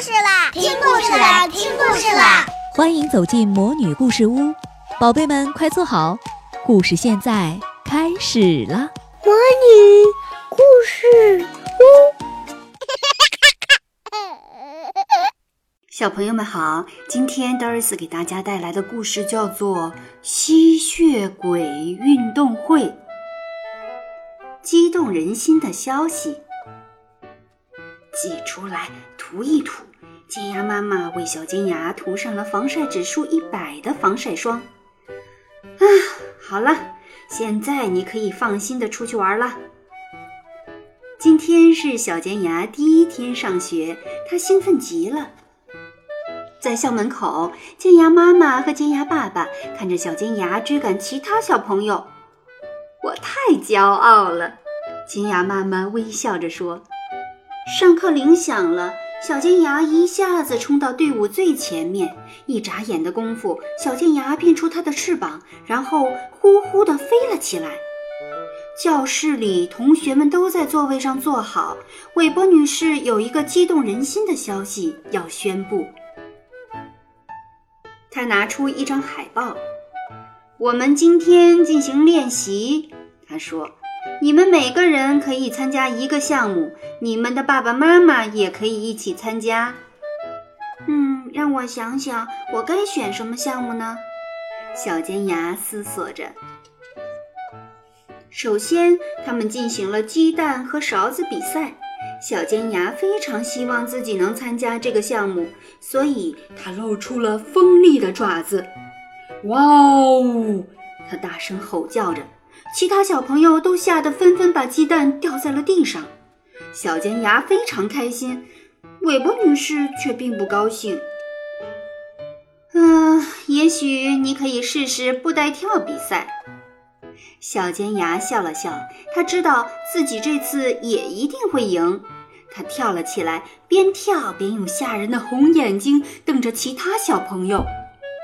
事啦！听故事啦！听故事啦！欢迎走进魔女故事屋，宝贝们快坐好，故事现在开始了。魔女故事屋，小朋友们好，今天德尔斯给大家带来的故事叫做《吸血鬼运动会》，激动人心的消息。挤出来，涂一涂。尖牙妈妈为小尖牙涂上了防晒指数一百的防晒霜。啊，好了，现在你可以放心的出去玩了。今天是小尖牙第一天上学，他兴奋极了。在校门口，尖牙妈妈和尖牙爸爸看着小尖牙追赶其他小朋友，我太骄傲了。尖牙妈妈微笑着说。上课铃响了，小尖牙一下子冲到队伍最前面。一眨眼的功夫，小尖牙变出它的翅膀，然后呼呼地飞了起来。教室里，同学们都在座位上坐好。韦伯女士有一个激动人心的消息要宣布。她拿出一张海报：“我们今天进行练习。”她说。你们每个人可以参加一个项目，你们的爸爸妈妈也可以一起参加。嗯，让我想想，我该选什么项目呢？小尖牙思索着。首先，他们进行了鸡蛋和勺子比赛。小尖牙非常希望自己能参加这个项目，所以他露出了锋利的爪子。哇哦！他大声吼叫着。其他小朋友都吓得纷纷把鸡蛋掉在了地上，小尖牙非常开心，韦伯女士却并不高兴。嗯，也许你可以试试布袋跳比赛。小尖牙笑了笑，他知道自己这次也一定会赢。他跳了起来，边跳边用吓人的红眼睛瞪着其他小朋友。救命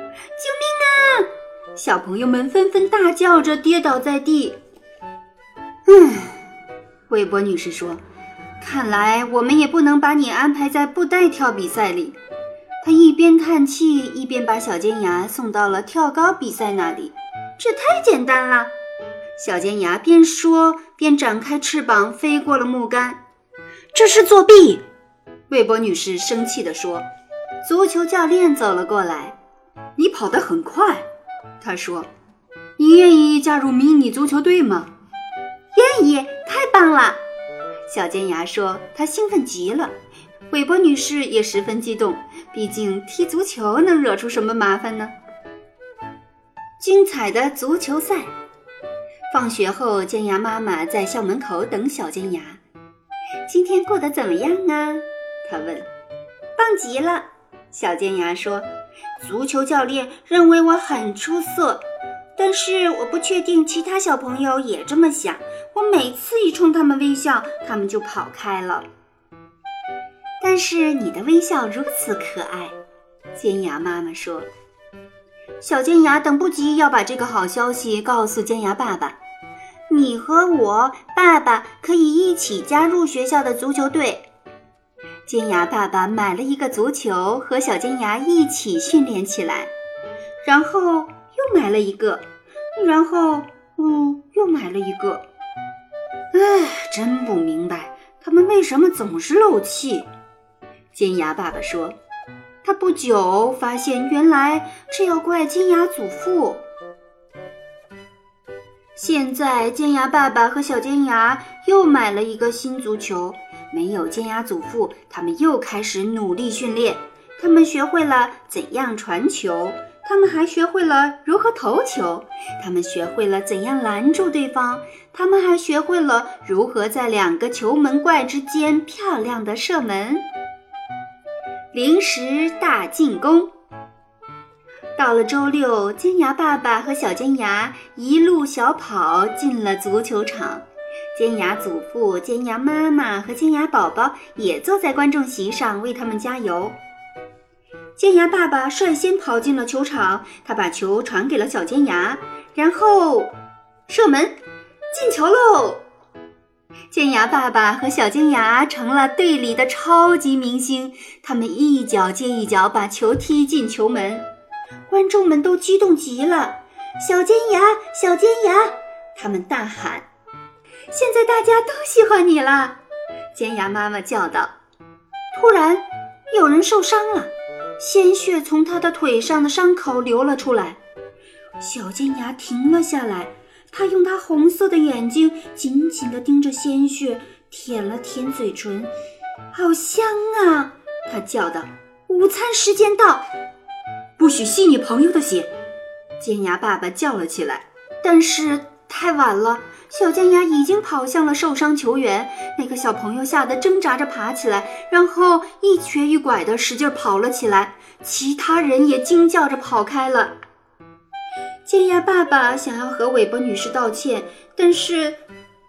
啊！小朋友们纷纷大叫着跌倒在地。嗯，韦伯女士说：“看来我们也不能把你安排在布袋跳比赛里。”她一边叹气，一边把小尖牙送到了跳高比赛那里。这太简单了！小尖牙边说边展开翅膀飞过了木杆。这是作弊！韦伯女士生气地说。足球教练走了过来：“你跑得很快。”他说：“你愿意加入迷你足球队吗？”“愿意，太棒了！”小尖牙说。他兴奋极了。韦伯女士也十分激动，毕竟踢足球能惹出什么麻烦呢？精彩的足球赛。放学后，尖牙妈妈在校门口等小尖牙。今天过得怎么样啊？他问。“棒极了！”小尖牙说。足球教练认为我很出色，但是我不确定其他小朋友也这么想。我每次一冲他们微笑，他们就跑开了。但是你的微笑如此可爱，尖牙妈妈说。小尖牙等不及要把这个好消息告诉尖牙爸爸。你和我爸爸可以一起加入学校的足球队。尖牙爸爸买了一个足球，和小尖牙一起训练起来，然后又买了一个，然后，嗯，又买了一个。唉，真不明白他们为什么总是漏气。尖牙爸爸说，他不久发现，原来这要怪尖牙祖父。现在，尖牙爸爸和小尖牙又买了一个新足球。没有尖牙祖父，他们又开始努力训练。他们学会了怎样传球，他们还学会了如何投球，他们学会了怎样拦住对方，他们还学会了如何在两个球门怪之间漂亮的射门。零食大进攻。到了周六，尖牙爸爸和小尖牙一路小跑进了足球场。尖牙祖父、尖牙妈妈和尖牙宝宝也坐在观众席上为他们加油。尖牙爸爸率先跑进了球场，他把球传给了小尖牙，然后射门，进球喽！尖牙爸爸和小尖牙成了队里的超级明星，他们一脚接一脚把球踢进球门，观众们都激动极了。小尖牙，小尖牙，他们大喊：“现在大家都喜欢你了！”尖牙妈妈叫道。突然，有人受伤了，鲜血从他的腿上的伤口流了出来。小尖牙停了下来。他用他红色的眼睛紧紧地盯着鲜血，舔了舔嘴唇，好香啊！他叫道：“午餐时间到，不许吸你朋友的血！”尖牙爸爸叫了起来，但是太晚了，小尖牙已经跑向了受伤球员。那个小朋友吓得挣扎着爬起来，然后一瘸一拐地使劲跑了起来，其他人也惊叫着跑开了。尖牙爸爸想要和韦伯女士道歉，但是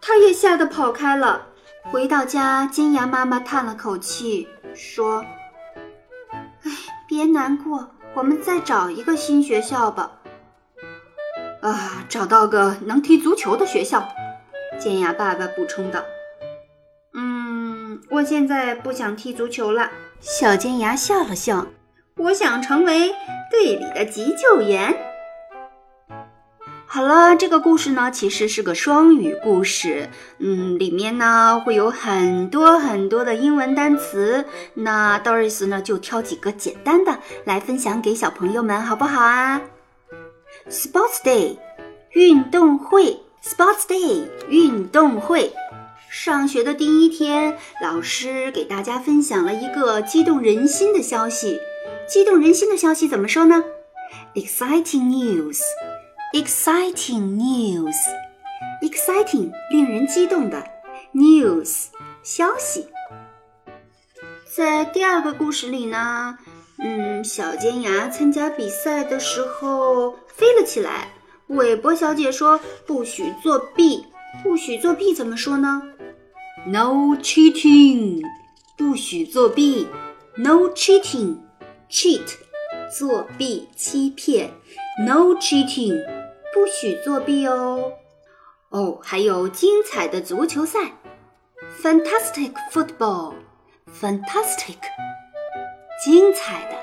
他也吓得跑开了。回到家，尖牙妈妈叹了口气，说：“哎，别难过，我们再找一个新学校吧。”啊，找到个能踢足球的学校。尖牙爸爸补充道：“嗯，我现在不想踢足球了。”小尖牙笑了笑：“我想成为队里的急救员。”好了，这个故事呢，其实是个双语故事，嗯，里面呢会有很多很多的英文单词。那 Doris 呢就挑几个简单的来分享给小朋友们，好不好啊？Sports Day，运动会。Sports Day，运动会。上学的第一天，老师给大家分享了一个激动人心的消息。激动人心的消息怎么说呢？Exciting news。Exciting news, exciting 令人激动的 news 消息。在第二个故事里呢，嗯，小尖牙参加比赛的时候飞了起来。韦伯小姐说：“不许作弊，不许作弊，怎么说呢？No cheating，不许作弊。No cheating，cheat，作弊、欺骗。No cheating。不许作弊哦！哦，还有精彩的足球赛，fantastic football，fantastic，精彩的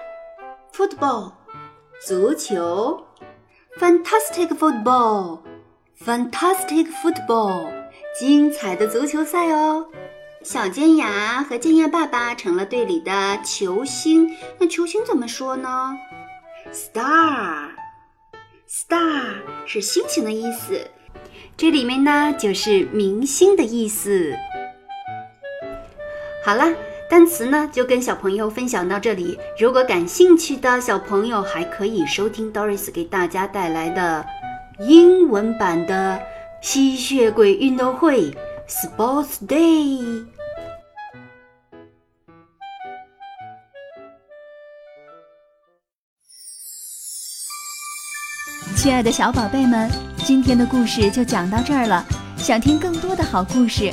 football，足球，fantastic football，fantastic football，精彩的足球赛哦！小尖牙和尖牙爸爸成了队里的球星，那球星怎么说呢？star。Star 是星星的意思，这里面呢就是明星的意思。好了，单词呢就跟小朋友分享到这里。如果感兴趣的小朋友，还可以收听 Doris 给大家带来的英文版的吸血鬼运动会 Sports Day。亲爱的小宝贝们，今天的故事就讲到这儿了。想听更多的好故事，